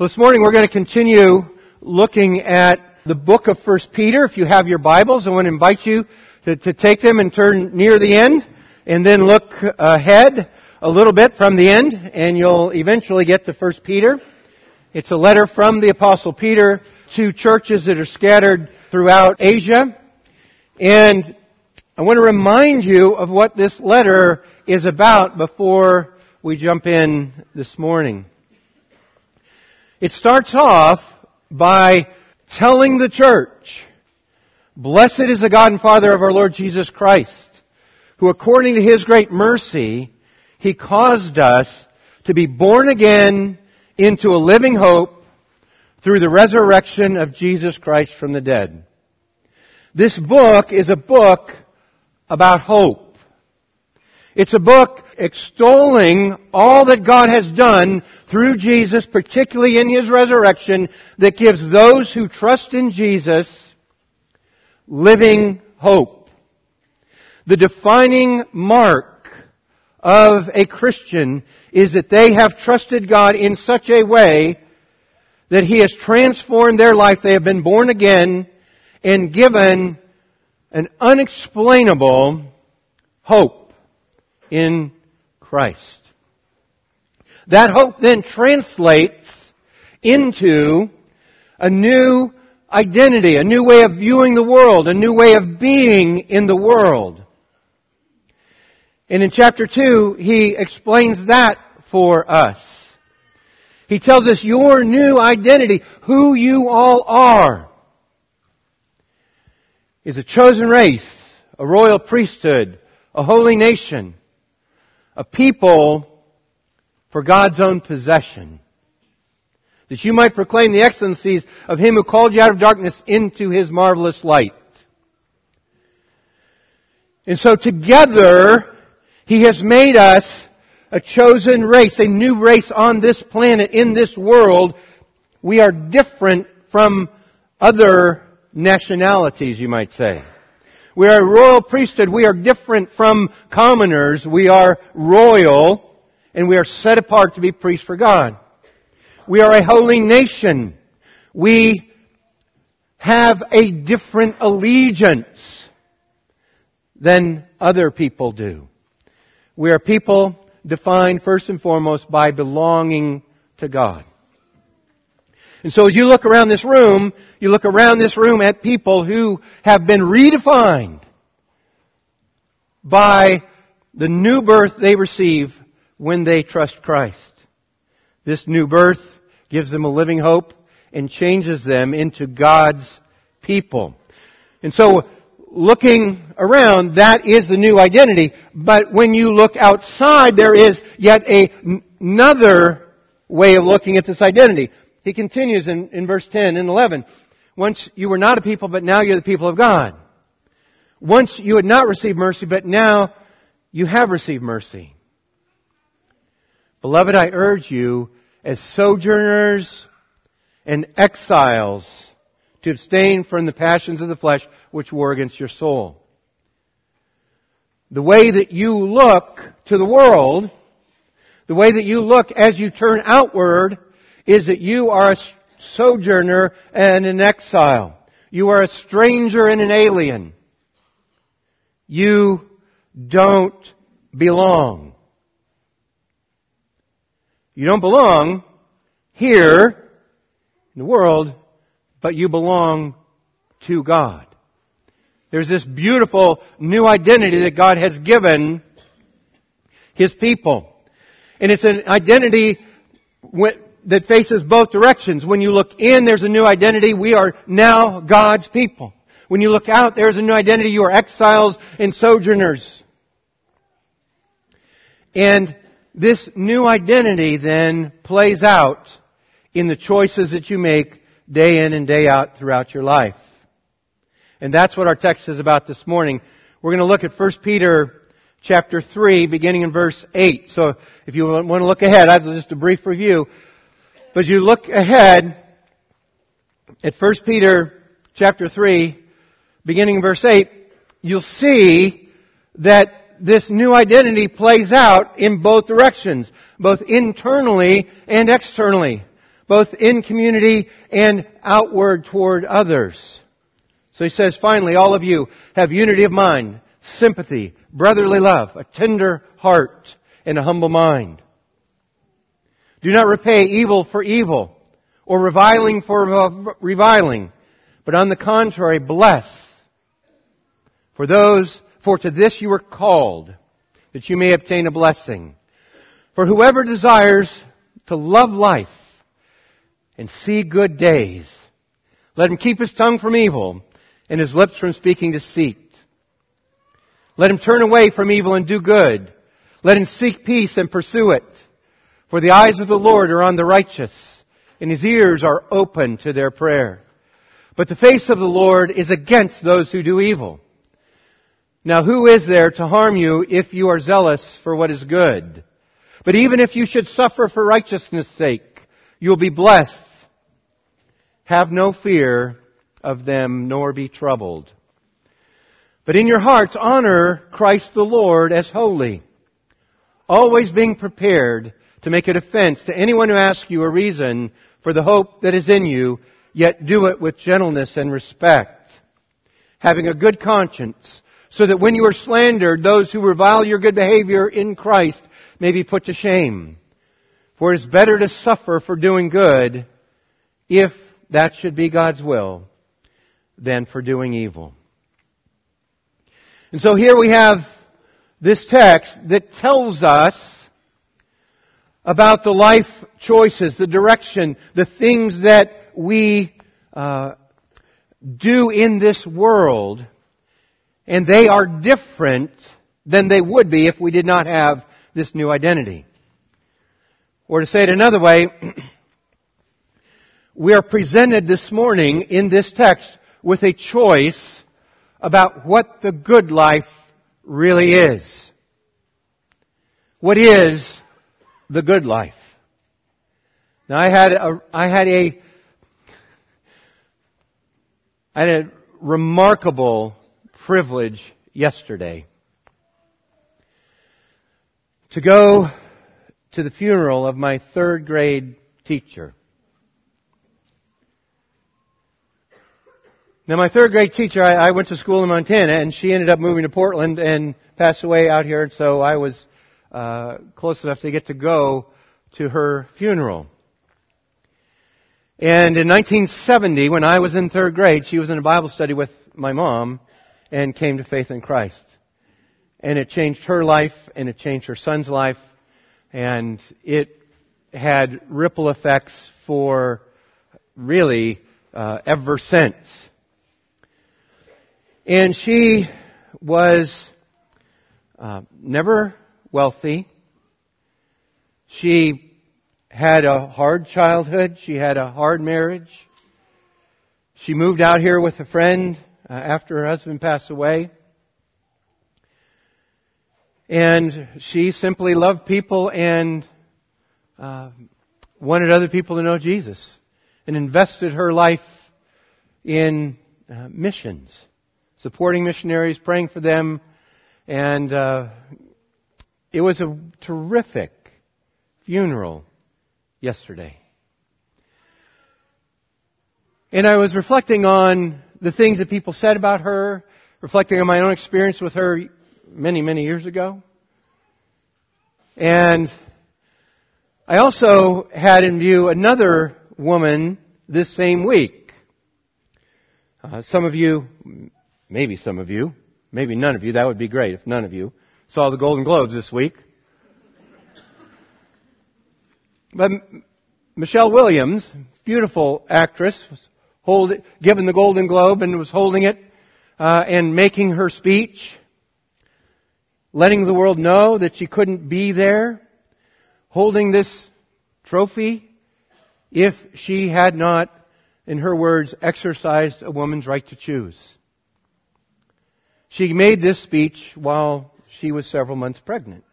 Well, this morning we're going to continue looking at the book of First Peter. If you have your Bibles, I want to invite you to, to take them and turn near the end, and then look ahead a little bit from the end, and you'll eventually get to First Peter. It's a letter from the Apostle Peter to churches that are scattered throughout Asia. And I want to remind you of what this letter is about before we jump in this morning. It starts off by telling the church, Blessed is the God and Father of our Lord Jesus Christ, who according to His great mercy, He caused us to be born again into a living hope through the resurrection of Jesus Christ from the dead. This book is a book about hope. It's a book extolling all that God has done through Jesus, particularly in His resurrection, that gives those who trust in Jesus living hope. The defining mark of a Christian is that they have trusted God in such a way that He has transformed their life. They have been born again and given an unexplainable hope in Christ. That hope then translates into a new identity, a new way of viewing the world, a new way of being in the world. And in chapter 2, he explains that for us. He tells us your new identity, who you all are, is a chosen race, a royal priesthood, a holy nation, a people for God's own possession, that you might proclaim the excellencies of Him who called you out of darkness into His marvelous light. And so together, He has made us a chosen race, a new race on this planet, in this world. We are different from other nationalities, you might say. We are a royal priesthood. We are different from commoners. We are royal and we are set apart to be priests for God. We are a holy nation. We have a different allegiance than other people do. We are people defined first and foremost by belonging to God. And so as you look around this room, you look around this room at people who have been redefined by the new birth they receive when they trust Christ. This new birth gives them a living hope and changes them into God's people. And so, looking around, that is the new identity. But when you look outside, there is yet a, another way of looking at this identity. He continues in, in verse 10 and 11. Once you were not a people, but now you're the people of God. Once you had not received mercy, but now you have received mercy. Beloved, I urge you, as sojourners and exiles, to abstain from the passions of the flesh which war against your soul. The way that you look to the world, the way that you look as you turn outward, is that you are a sojourner and an exile. You are a stranger and an alien. You don't belong. You don't belong here in the world, but you belong to God. There's this beautiful new identity that God has given His people. And it's an identity that faces both directions. When you look in, there's a new identity. We are now God's people. When you look out, there's a new identity. You are exiles and sojourners. And this new identity then plays out in the choices that you make day in and day out throughout your life. And that's what our text is about this morning. We're going to look at 1 Peter chapter 3 beginning in verse 8. So if you want to look ahead, that's just a brief review. But you look ahead at 1 Peter chapter 3 beginning verse 8, you'll see that this new identity plays out in both directions, both internally and externally. both in community and outward toward others. So he says, finally, all of you have unity of mind, sympathy, brotherly love, a tender heart, and a humble mind. Do not repay evil for evil or reviling for reviling, but on the contrary, bless. For those, for to this you were called, that you may obtain a blessing. For whoever desires to love life and see good days, let him keep his tongue from evil and his lips from speaking deceit. Let him turn away from evil and do good. Let him seek peace and pursue it. For the eyes of the Lord are on the righteous and his ears are open to their prayer. But the face of the Lord is against those who do evil. Now who is there to harm you if you are zealous for what is good? But even if you should suffer for righteousness' sake, you will be blessed. Have no fear of them, nor be troubled. But in your hearts honor Christ the Lord as holy, always being prepared to make a defense to anyone who asks you a reason for the hope that is in you, yet do it with gentleness and respect, having a good conscience, so that when you are slandered, those who revile your good behavior in Christ may be put to shame. For it is better to suffer for doing good, if that should be God's will, than for doing evil. And so here we have this text that tells us about the life choices, the direction, the things that we uh, do in this world, and they are different than they would be if we did not have this new identity. Or to say it another way, we are presented this morning in this text with a choice about what the good life really is. What is the good life? Now I had a, I had a, I had a remarkable privilege yesterday to go to the funeral of my third grade teacher. Now, my third grade teacher, I, I, went to school in Montana, and she ended up moving to Portland and passed away out here, and so I was uh, close enough to get to go to her funeral. And in 1970, when I was in third grade, she was in a Bible study with my mom and came to faith in Christ. And it changed her life, and it changed her son's life, and it had ripple effects for really uh, ever since. And she was uh, never wealthy. She had a hard childhood. She had a hard marriage. She moved out here with a friend uh, after her husband passed away. And she simply loved people and uh, wanted other people to know Jesus and invested her life in uh, missions, supporting missionaries, praying for them, and uh, it was a terrific funeral yesterday. And I was reflecting on the things that people said about her, reflecting on my own experience with her many, many years ago. And I also had in view another woman this same week. Uh, some of you, maybe some of you, maybe none of you, that would be great if none of you, saw the Golden Globes this week. But Michelle Williams, beautiful actress, was hold, given the Golden Globe and was holding it uh, and making her speech, letting the world know that she couldn't be there, holding this trophy if she had not, in her words, exercised a woman's right to choose. She made this speech while she was several months pregnant.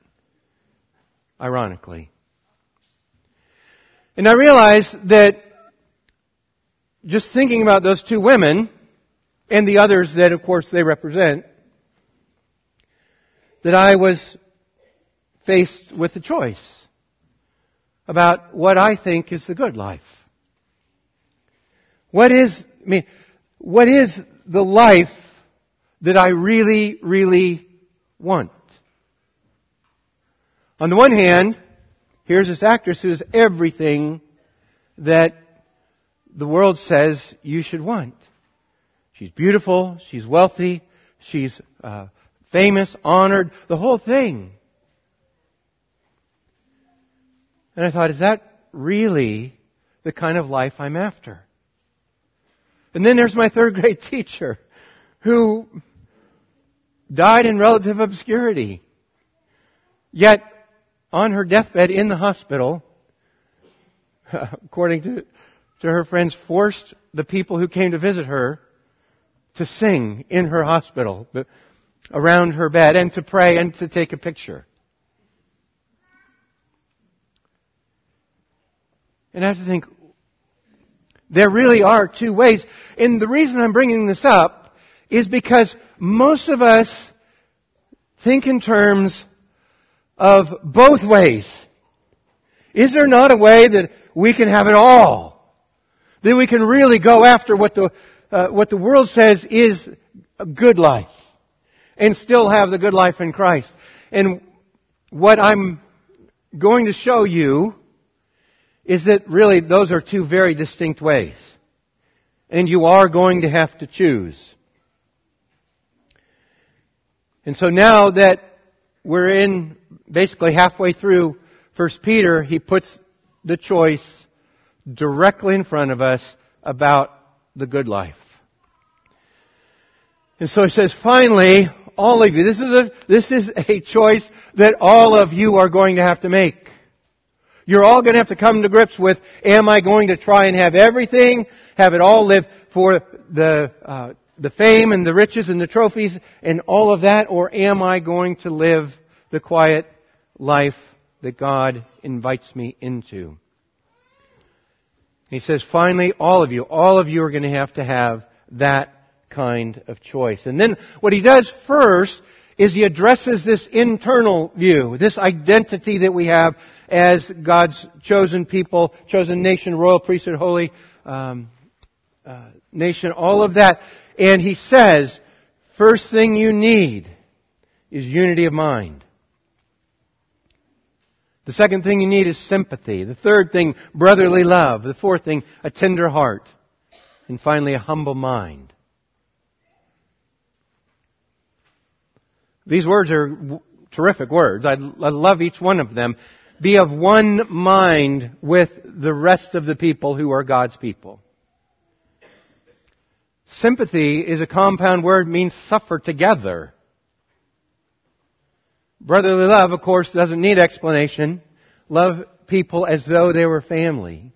Ironically. And I realized that just thinking about those two women and the others that of course they represent, that I was faced with a choice about what I think is the good life. What is, I mean, what is the life that I really, really want? On the one hand, here's this actress who is everything that the world says you should want. She's beautiful, she's wealthy, she's uh, famous, honored, the whole thing. And I thought, is that really the kind of life I'm after? And then there's my third grade teacher who died in relative obscurity. Yet, on her deathbed in the hospital, according to, to her friends, forced the people who came to visit her to sing in her hospital around her bed and to pray and to take a picture. And I have to think, there really are two ways. And the reason I'm bringing this up is because most of us think in terms of both ways. Is there not a way that we can have it all? That we can really go after what the, uh, what the world says is a good life and still have the good life in Christ. And what I'm going to show you is that really those are two very distinct ways. And you are going to have to choose. And so now that we're in basically halfway through 1 Peter, he puts the choice directly in front of us about the good life. And so he says, finally, all of you, this is a, this is a choice that all of you are going to have to make. You're all going to have to come to grips with, am I going to try and have everything, have it all live for the, uh, the fame and the riches and the trophies and all of that, or am I going to live the quiet life that God invites me into? He says, finally, all of you, all of you are going to have to have that kind of choice. And then what he does first is he addresses this internal view, this identity that we have as God's chosen people, chosen nation, royal priesthood, holy um, uh, nation, all of that. And he says, first thing you need is unity of mind. The second thing you need is sympathy. The third thing, brotherly love. The fourth thing, a tender heart. And finally, a humble mind. These words are terrific words. I, love each one of them be of one mind with the rest of the people who are God's people. Sympathy is a compound word, means suffer together. Brotherly love, of course, doesn't need explanation. Love people as though they were family.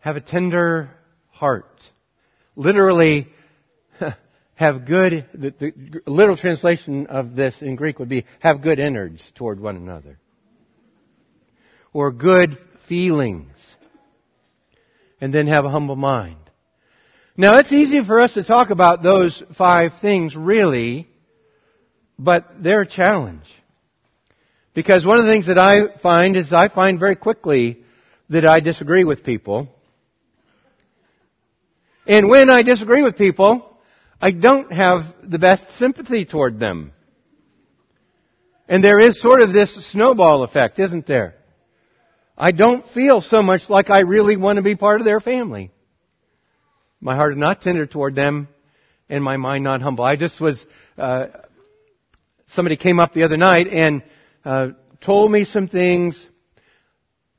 Have a tender heart. Literally, have good, the, the literal translation of this in Greek would be have good innards toward one another. Or good feelings. And then have a humble mind. Now it's easy for us to talk about those five things really, but they're a challenge. Because one of the things that I find is I find very quickly that I disagree with people. And when I disagree with people, I don't have the best sympathy toward them. And there is sort of this snowball effect, isn't there? I don't feel so much like I really want to be part of their family. My heart is not tender toward them, and my mind not humble. I just was, uh, somebody came up the other night and uh, told me some things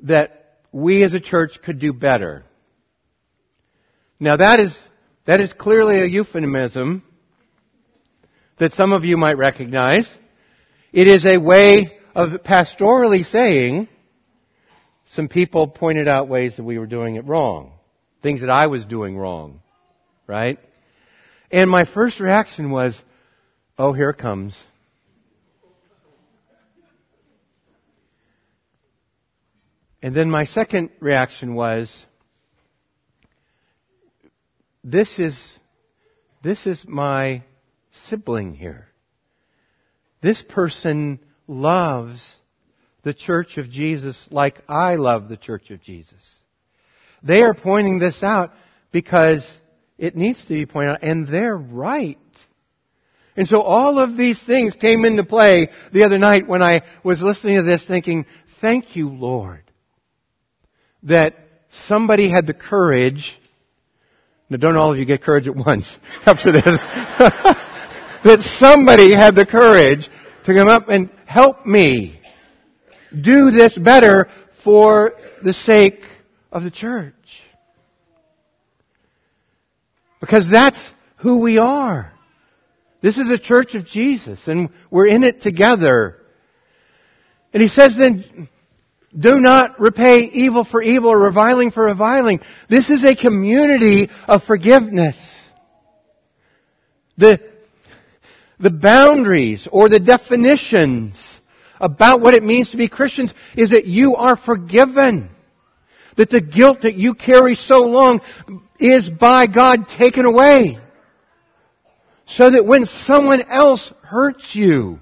that we as a church could do better. Now that is that is clearly a euphemism that some of you might recognize. It is a way of pastorally saying some people pointed out ways that we were doing it wrong. Things that I was doing wrong. Right? And my first reaction was, oh, here it comes. And then my second reaction was, this is, this is my sibling here. This person loves the church of Jesus like I love the church of Jesus. They are pointing this out because it needs to be pointed out, and they're right. And so all of these things came into play the other night when I was listening to this thinking, thank you, Lord, that somebody had the courage now don't all of you get courage at once after this. that somebody had the courage to come up and help me do this better for the sake of the church. Because that's who we are. This is a church of Jesus and we're in it together. And he says then, do not repay evil for evil or reviling for reviling. This is a community of forgiveness. The, the boundaries or the definitions about what it means to be Christians is that you are forgiven. That the guilt that you carry so long is by God taken away. So that when someone else hurts you,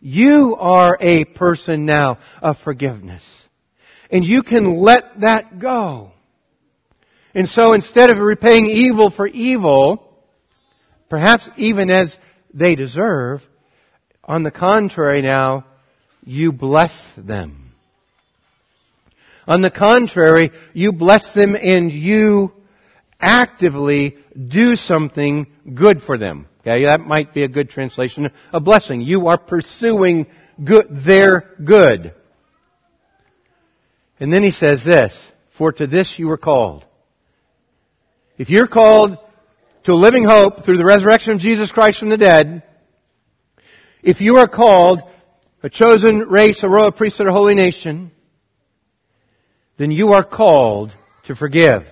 you are a person now of forgiveness. And you can let that go. And so instead of repaying evil for evil, perhaps even as they deserve, on the contrary now, you bless them. On the contrary, you bless them and you actively do something good for them. Okay, that might be a good translation. A blessing. You are pursuing good, their good. And then he says this, for to this you were called. If you're called to a living hope through the resurrection of Jesus Christ from the dead, if you are called a chosen race, a royal priesthood, a holy nation, then you are called to forgive.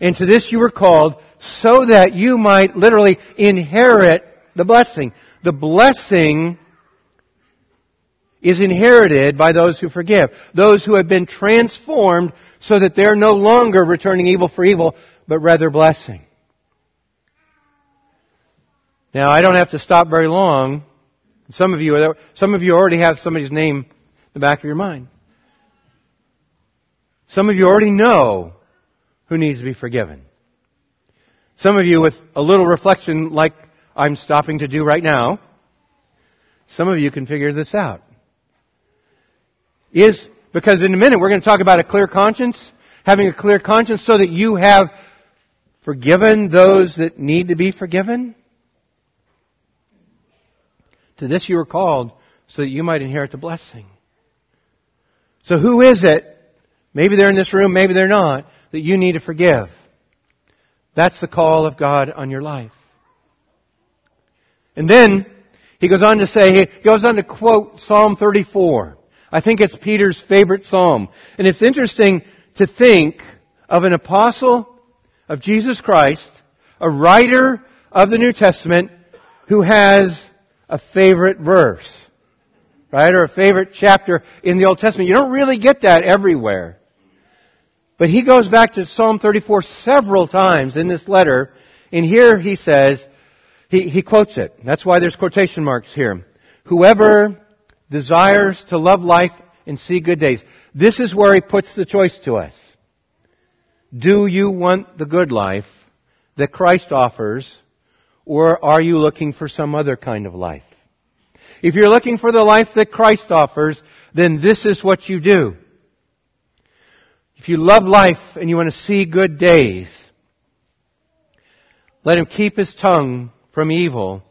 And to this you were called so that you might literally inherit the blessing. The blessing is inherited by those who forgive. Those who have been transformed so that they're no longer returning evil for evil, but rather blessing. Now, I don't have to stop very long. Some of you, some of you already have somebody's name in the back of your mind. Some of you already know who needs to be forgiven. Some of you with a little reflection like I'm stopping to do right now, some of you can figure this out. Is, because in a minute we're going to talk about a clear conscience, having a clear conscience so that you have forgiven those that need to be forgiven. To this you were called so that you might inherit the blessing. So who is it, maybe they're in this room, maybe they're not, that you need to forgive? That's the call of God on your life. And then he goes on to say, he goes on to quote Psalm 34. I think it's Peter's favorite psalm. And it's interesting to think of an apostle of Jesus Christ, a writer of the New Testament, who has a favorite verse. Right? Or a favorite chapter in the Old Testament. You don't really get that everywhere. But he goes back to Psalm 34 several times in this letter, and here he says, he, he quotes it. That's why there's quotation marks here. Whoever desires to love life and see good days. This is where he puts the choice to us. Do you want the good life that Christ offers, or are you looking for some other kind of life? If you're looking for the life that Christ offers, then this is what you do. If you love life and you want to see good days, let him keep his tongue from evil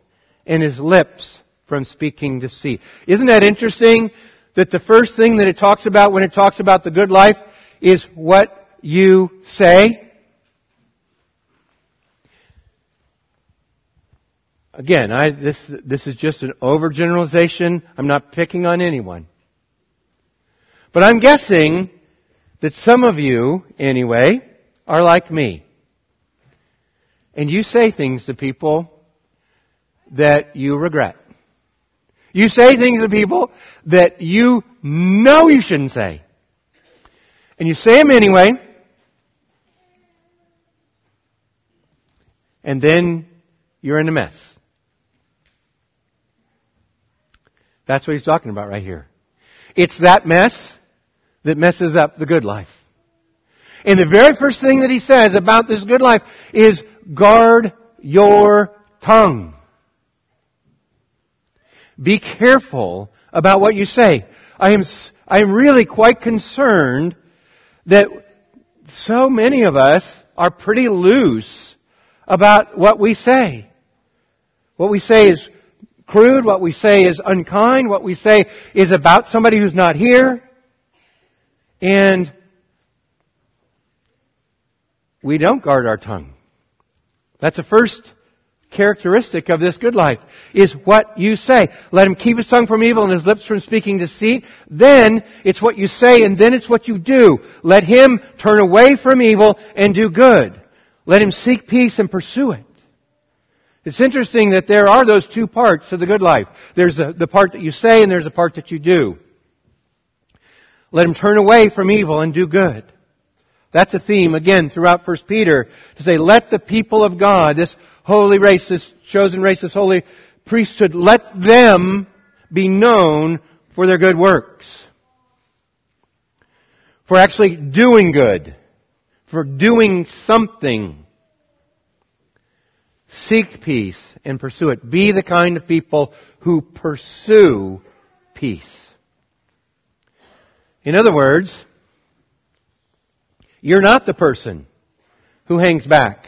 and his lips from speaking deceit. Isn't that interesting that the first thing that it talks about when it talks about the good life is what you say? Again, I, this, this is just an overgeneralization. I'm not picking on anyone. But I'm guessing that some of you, anyway, are like me. And you say things to people that you regret. You say things to people that you know you shouldn't say. And you say them anyway. And then you're in a mess. That's what he's talking about right here. It's that mess that messes up the good life. And the very first thing that he says about this good life is guard your tongue. Be careful about what you say. I am, I am really quite concerned that so many of us are pretty loose about what we say. What we say is crude, what we say is unkind, what we say is about somebody who's not here. And we don't guard our tongue. That's the first characteristic of this good life, is what you say. Let him keep his tongue from evil and his lips from speaking deceit. Then it's what you say and then it's what you do. Let him turn away from evil and do good. Let him seek peace and pursue it. It's interesting that there are those two parts to the good life. There's the, the part that you say and there's the part that you do. Let him turn away from evil and do good. That's a theme, again, throughout 1 Peter, to say, let the people of God, this holy race, this chosen race, this holy priesthood, let them be known for their good works. For actually doing good. For doing something. Seek peace and pursue it. Be the kind of people who pursue peace. In other words, you're not the person who hangs back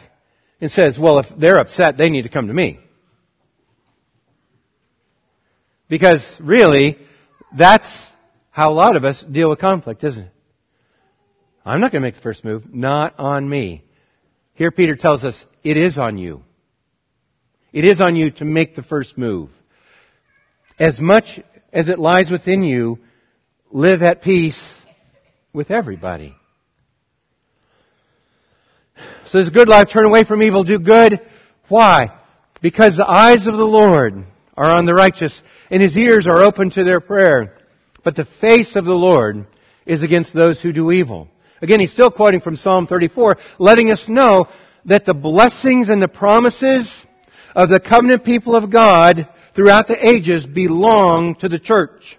and says, well, if they're upset, they need to come to me. Because really, that's how a lot of us deal with conflict, isn't it? I'm not going to make the first move. Not on me. Here Peter tells us, it is on you. It is on you to make the first move. As much as it lies within you, live at peace with everybody. So this good life, turn away from evil, do good. Why? Because the eyes of the Lord are on the righteous, and his ears are open to their prayer. But the face of the Lord is against those who do evil. Again, he's still quoting from Psalm 34, letting us know that the blessings and the promises of the covenant people of God throughout the ages belong to the church.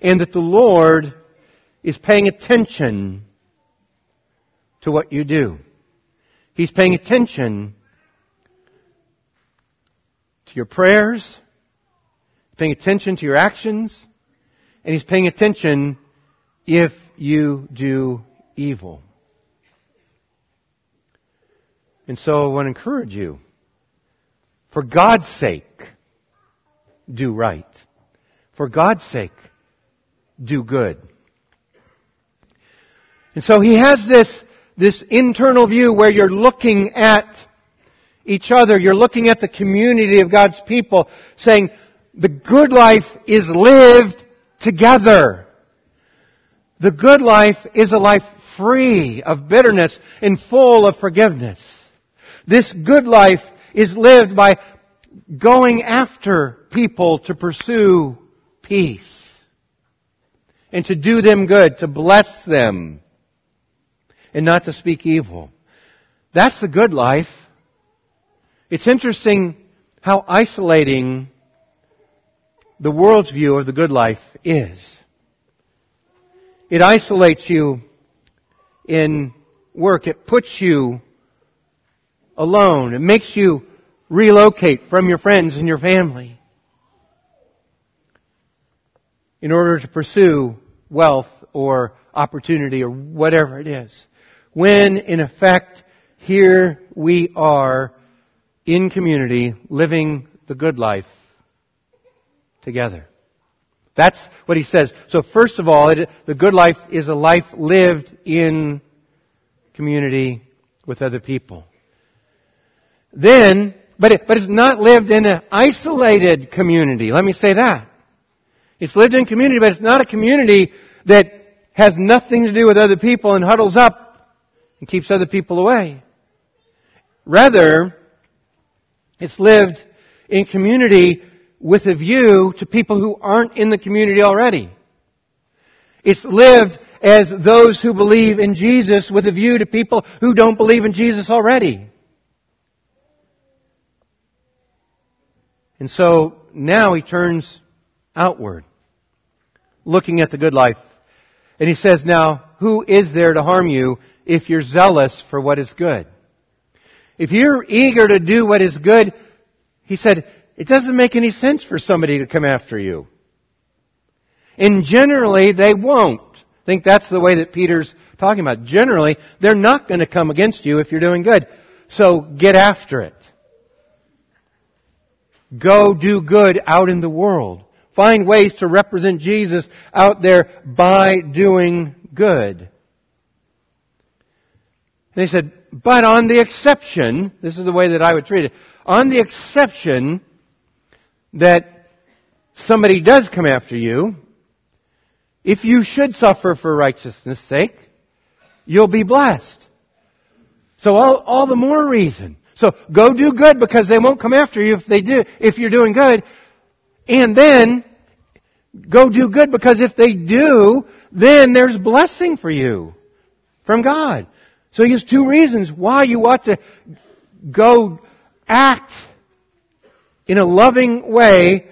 And that the Lord is paying attention to what you do. He's paying attention to your prayers, paying attention to your actions, and He's paying attention if you do evil. And so I want to encourage you, for God's sake, do right. For God's sake, do good. And so he has this this internal view where you're looking at each other, you're looking at the community of God's people, saying, the good life is lived together. The good life is a life free of bitterness and full of forgiveness. This good life is lived by going after people to pursue peace and to do them good, to bless them and not to speak evil. That's the good life. It's interesting how isolating the world's view of the good life is. It isolates you in work. It puts you alone. It makes you relocate from your friends and your family in order to pursue wealth or opportunity or whatever it is when in effect here we are in community living the good life together. That's what he says. So first of all, it, the good life is a life lived in community with other people. Then, but, it, but it's not lived in an isolated community. Let me say that. It's lived in community, but it's not a community that has nothing to do with other people and huddles up and keeps other people away. Rather, it's lived in community with a view to people who aren't in the community already. It's lived as those who believe in Jesus with a view to people who don't believe in Jesus already. And so now he turns outward, looking at the good life And he says, now, who is there to harm you if you're zealous for what is good? If you're eager to do what is good, he said, it doesn't make any sense for somebody to come after you. And generally, they won't. I think that's the way that Peter's talking about. Generally, they're not going to come against you if you're doing good. So get after it. Go do good out in the world. Find ways to represent Jesus out there by doing good. They said, but on the exception, this is the way that I would treat it, on the exception that somebody does come after you, if you should suffer for righteousness' sake, you'll be blessed. So all, all the more reason. So go do good because they won't come after you if they do, if you're doing good. And then, go do good because if they do, then there's blessing for you from God. So he has two reasons why you ought to go act in a loving way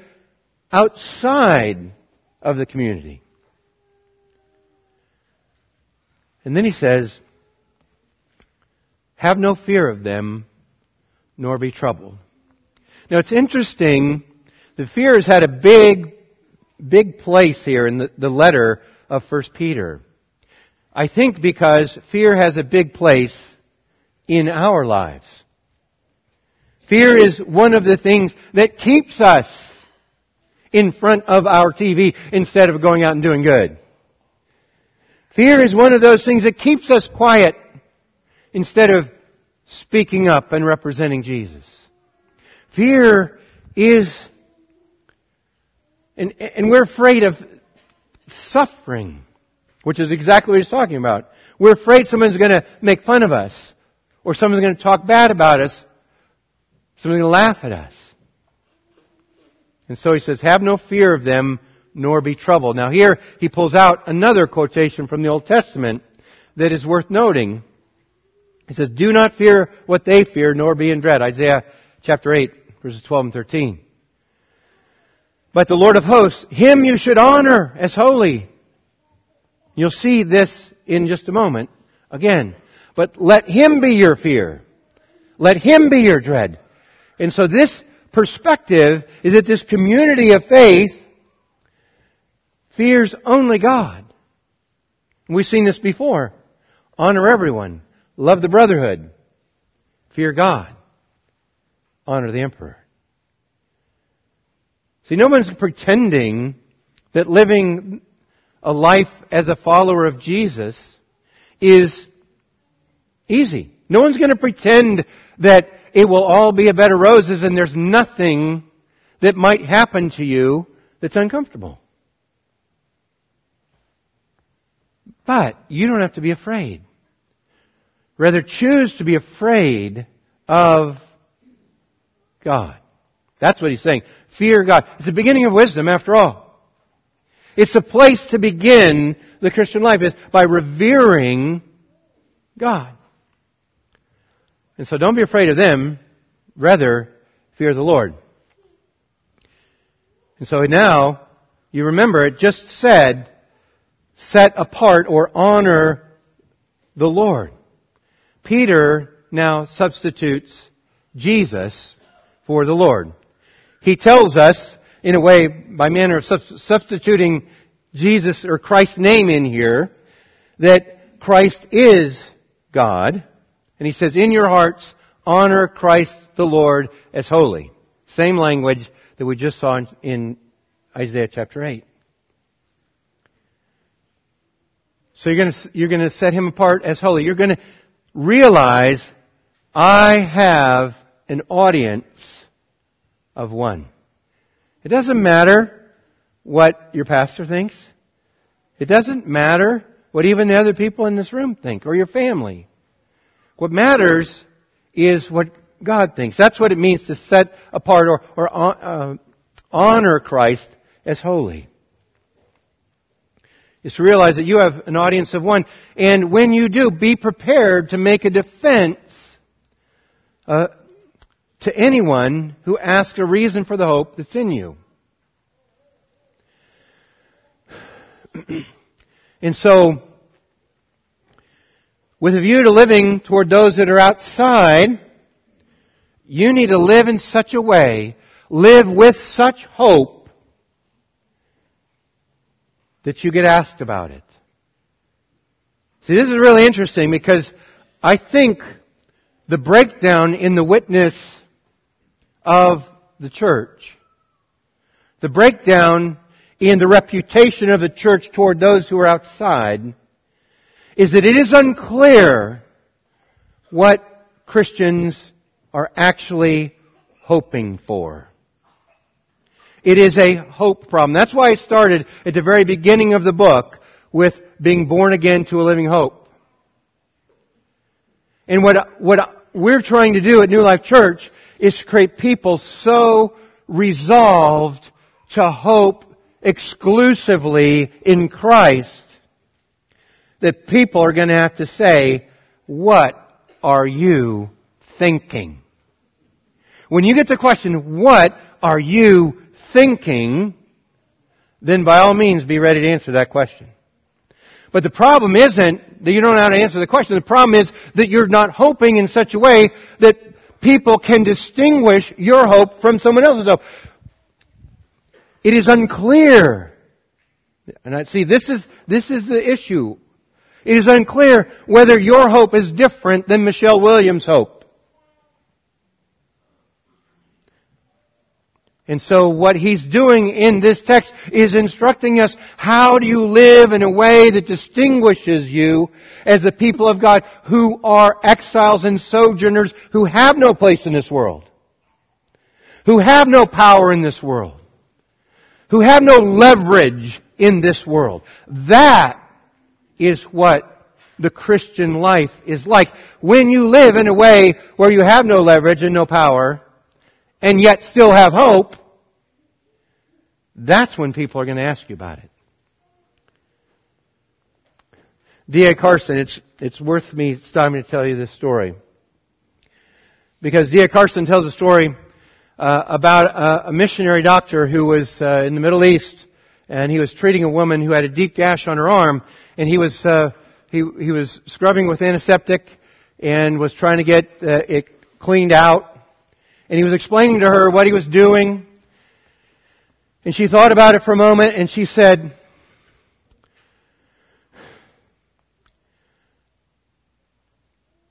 outside of the community. And then he says, have no fear of them, nor be troubled. Now it's interesting the fear has had a big, big place here in the, the letter of 1 Peter. I think because fear has a big place in our lives. Fear is one of the things that keeps us in front of our TV instead of going out and doing good. Fear is one of those things that keeps us quiet instead of speaking up and representing Jesus. Fear is, and, and we're afraid of suffering, which is exactly what he's talking about. We're afraid someone's going to make fun of us, or someone's going to talk bad about us, someone's going to laugh at us. And so he says, have no fear of them, nor be troubled. Now here he pulls out another quotation from the Old Testament that is worth noting. He says, Do not fear what they fear, nor be in dread. Isaiah chapter 8, verses 12 and 13. But the Lord of hosts, Him you should honor as holy. You'll see this in just a moment again. But let Him be your fear. Let Him be your dread. And so this perspective is that this community of faith fears only God. We've seen this before. Honor everyone. Love the brotherhood. Fear God. Honor the emperor. See, no one's pretending that living a life as a follower of Jesus is easy. No one's going to pretend that it will all be a bed of roses and there's nothing that might happen to you that's uncomfortable. But you don't have to be afraid. Rather, choose to be afraid of God. That's what he's saying. Fear God. It's the beginning of wisdom, after all. It's the place to begin the Christian life is by revering God. And so don't be afraid of them. Rather, fear the Lord. And so now, you remember it just said, set apart or honor the Lord. Peter now substitutes Jesus for the Lord. He tells us, in a way, by manner of substituting Jesus or Christ's name in here, that Christ is God. And he says, in your hearts, honor Christ the Lord as holy. Same language that we just saw in Isaiah chapter 8. So you're going to, you're going to set him apart as holy. You're going to realize I have an audience of one. It doesn't matter what your pastor thinks. It doesn't matter what even the other people in this room think or your family. What matters is what God thinks. That's what it means to set apart or, or uh, honor Christ as holy is to realize that you have an audience of one. And when you do, be prepared to make a defense uh, to anyone who asks a reason for the hope that's in you. And so, with a view to living toward those that are outside, you need to live in such a way, live with such hope, that you get asked about it. See, this is really interesting because I think the breakdown in the witness of the church, the breakdown in the reputation of the church toward those who are outside, is that it is unclear what Christians are actually hoping for. It is a hope problem. That's why I started at the very beginning of the book with being born again to a living hope. And what, what we're trying to do at New Life Church is to create people so resolved to hope exclusively in Christ that people are going to have to say, what are you thinking? When you get the question, what are you thinking? Then by all means be ready to answer that question. But the problem isn't that you don't know how to answer the question. The problem is that you're not hoping in such a way that people can distinguish your hope from someone else's hope. It is unclear. And I see this is, this is the issue. It is unclear whether your hope is different than Michelle Williams' hope. And so what he's doing in this text is instructing us how do you live in a way that distinguishes you as the people of God who are exiles and sojourners who have no place in this world. Who have no power in this world. Who have no leverage in this world. That is what the Christian life is like. When you live in a way where you have no leverage and no power, and yet still have hope, that's when people are going to ask you about it. D.A. Carson, it's, it's worth me stopping to tell you this story. Because D.A. Carson tells a story uh, about a, a, missionary doctor who was uh, in the Middle East, and he was treating a woman who had a deep gash on her arm, and he was uh, he he was scrubbing with antiseptic and was trying to get uh, it cleaned out, and he was explaining to her what he was doing. And she thought about it for a moment and she said,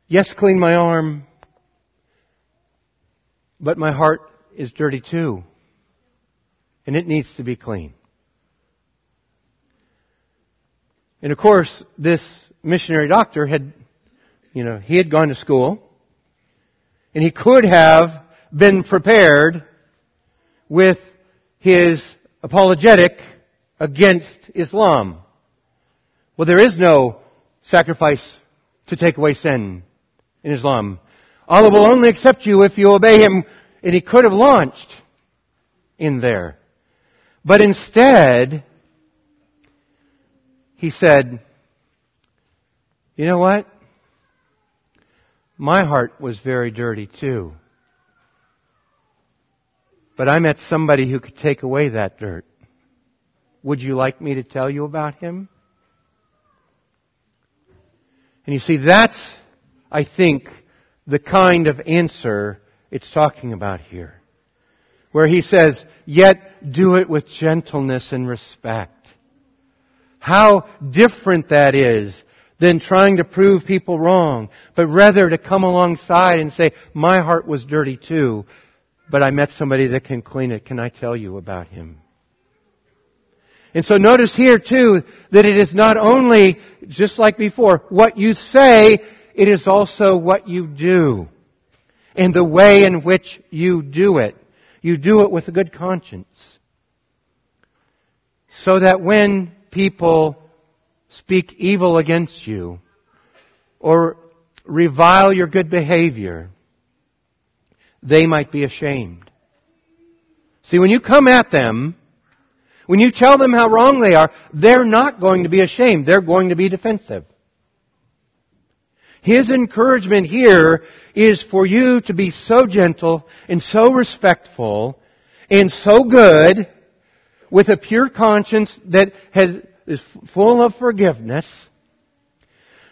Yes, clean my arm, but my heart is dirty too. And it needs to be clean. And of course, this missionary doctor had, you know, he had gone to school. And he could have been prepared with his apologetic against Islam. Well, there is no sacrifice to take away sin in Islam. Allah will only accept you if you obey Him, and He could have launched in there. But instead, He said, you know what? My heart was very dirty too. But I met somebody who could take away that dirt. Would you like me to tell you about him? And you see, that's, I think, the kind of answer it's talking about here. Where he says, yet do it with gentleness and respect. How different that is than trying to prove people wrong, but rather to come alongside and say, my heart was dirty too, but I met somebody that can clean it. Can I tell you about him? And so notice here too that it is not only, just like before, what you say, it is also what you do. And the way in which you do it. You do it with a good conscience. So that when people speak evil against you, or revile your good behavior, they might be ashamed. See, when you come at them, when you tell them how wrong they are, they're not going to be ashamed. They're going to be defensive. His encouragement here is for you to be so gentle and so respectful and so good with a pure conscience that has is full of forgiveness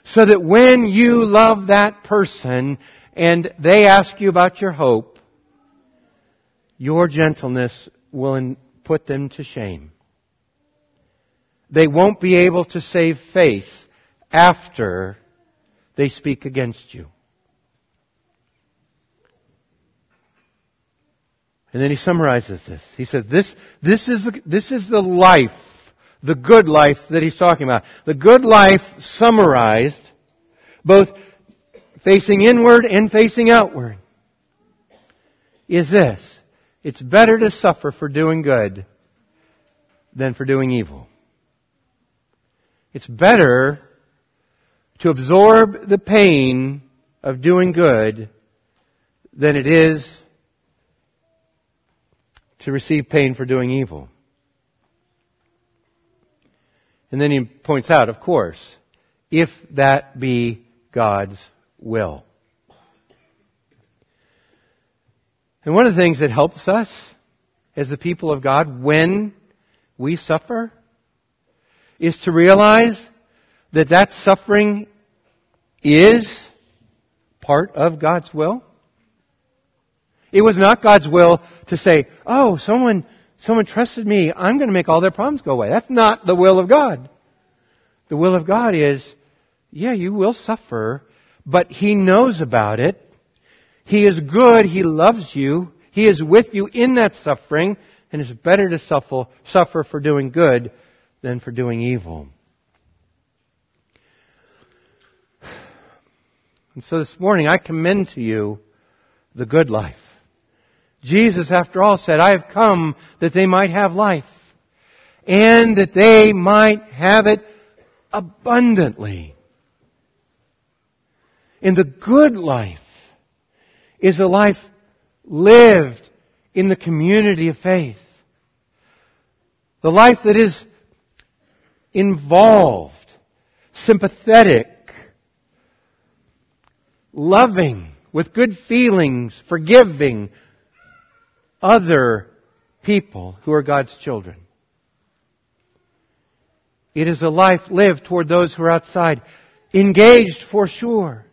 so that when you love that person and they ask you about your hope, your gentleness will put them to shame. They won't be able to save face after they speak against you. And then he summarizes this. He says, this, this, is the, this is the life, the good life that he's talking about. The good life summarized, both facing inward and facing outward, is this. It's better to suffer for doing good than for doing evil. It's better to absorb the pain of doing good than it is to receive pain for doing evil. And then he points out, of course, if that be God's will. And one of the things that helps us as the people of God when we suffer is to realize that that suffering is part of God's will. It was not God's will to say, oh, someone, someone trusted me, I'm going to make all their problems go away. That's not the will of God. The will of God is, yeah, you will suffer, but He knows about it. He is good. He loves you. He is with you in that suffering, and it's better to suffer, for doing good than for doing evil. And so this morning I commend to you the good life. Jesus, after all, said, I have come that they might have life and that they might have it abundantly. And the good life is a life lived in the community of faith. The life that is involved, sympathetic, loving, with good feelings, forgiving other people who are God's children. It is a life lived toward those who are outside, engaged for sure,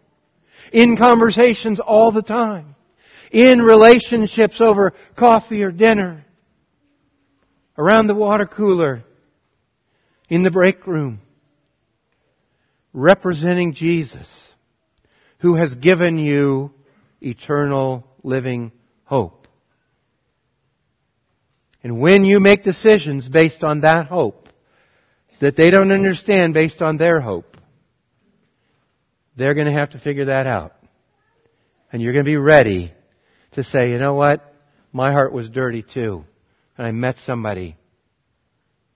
in conversations all the time, in relationships over coffee or dinner, around the water cooler, in the break room, representing Jesus who has given you eternal living hope. And when you make decisions based on that hope, that they don't understand based on their hope, they're going to have to figure that out. And you're going to be ready to say, you know what? My heart was dirty too. And I met somebody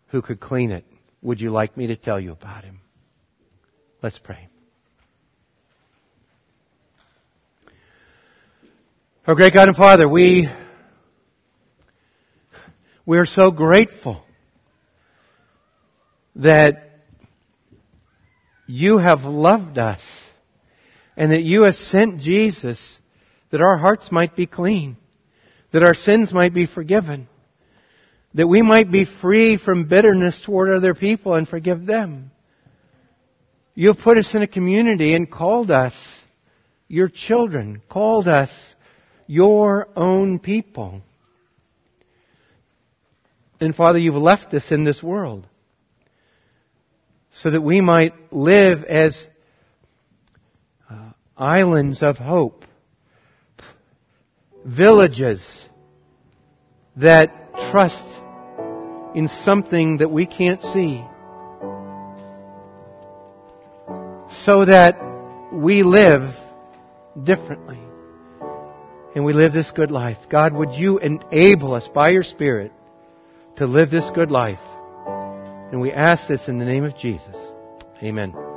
who could clean it. Would you like me to tell you about him? Let's pray. Our great God and Father, we, we are so grateful that you have loved us and that you have sent Jesus that our hearts might be clean, that our sins might be forgiven, that we might be free from bitterness toward other people and forgive them. You have put us in a community and called us your children, called us your own people. And Father, you've left us in this world so that we might live as islands of hope, villages that trust in something that we can't see, so that we live differently and we live this good life. God, would you enable us by your Spirit to live this good life? And we ask this in the name of Jesus. Amen.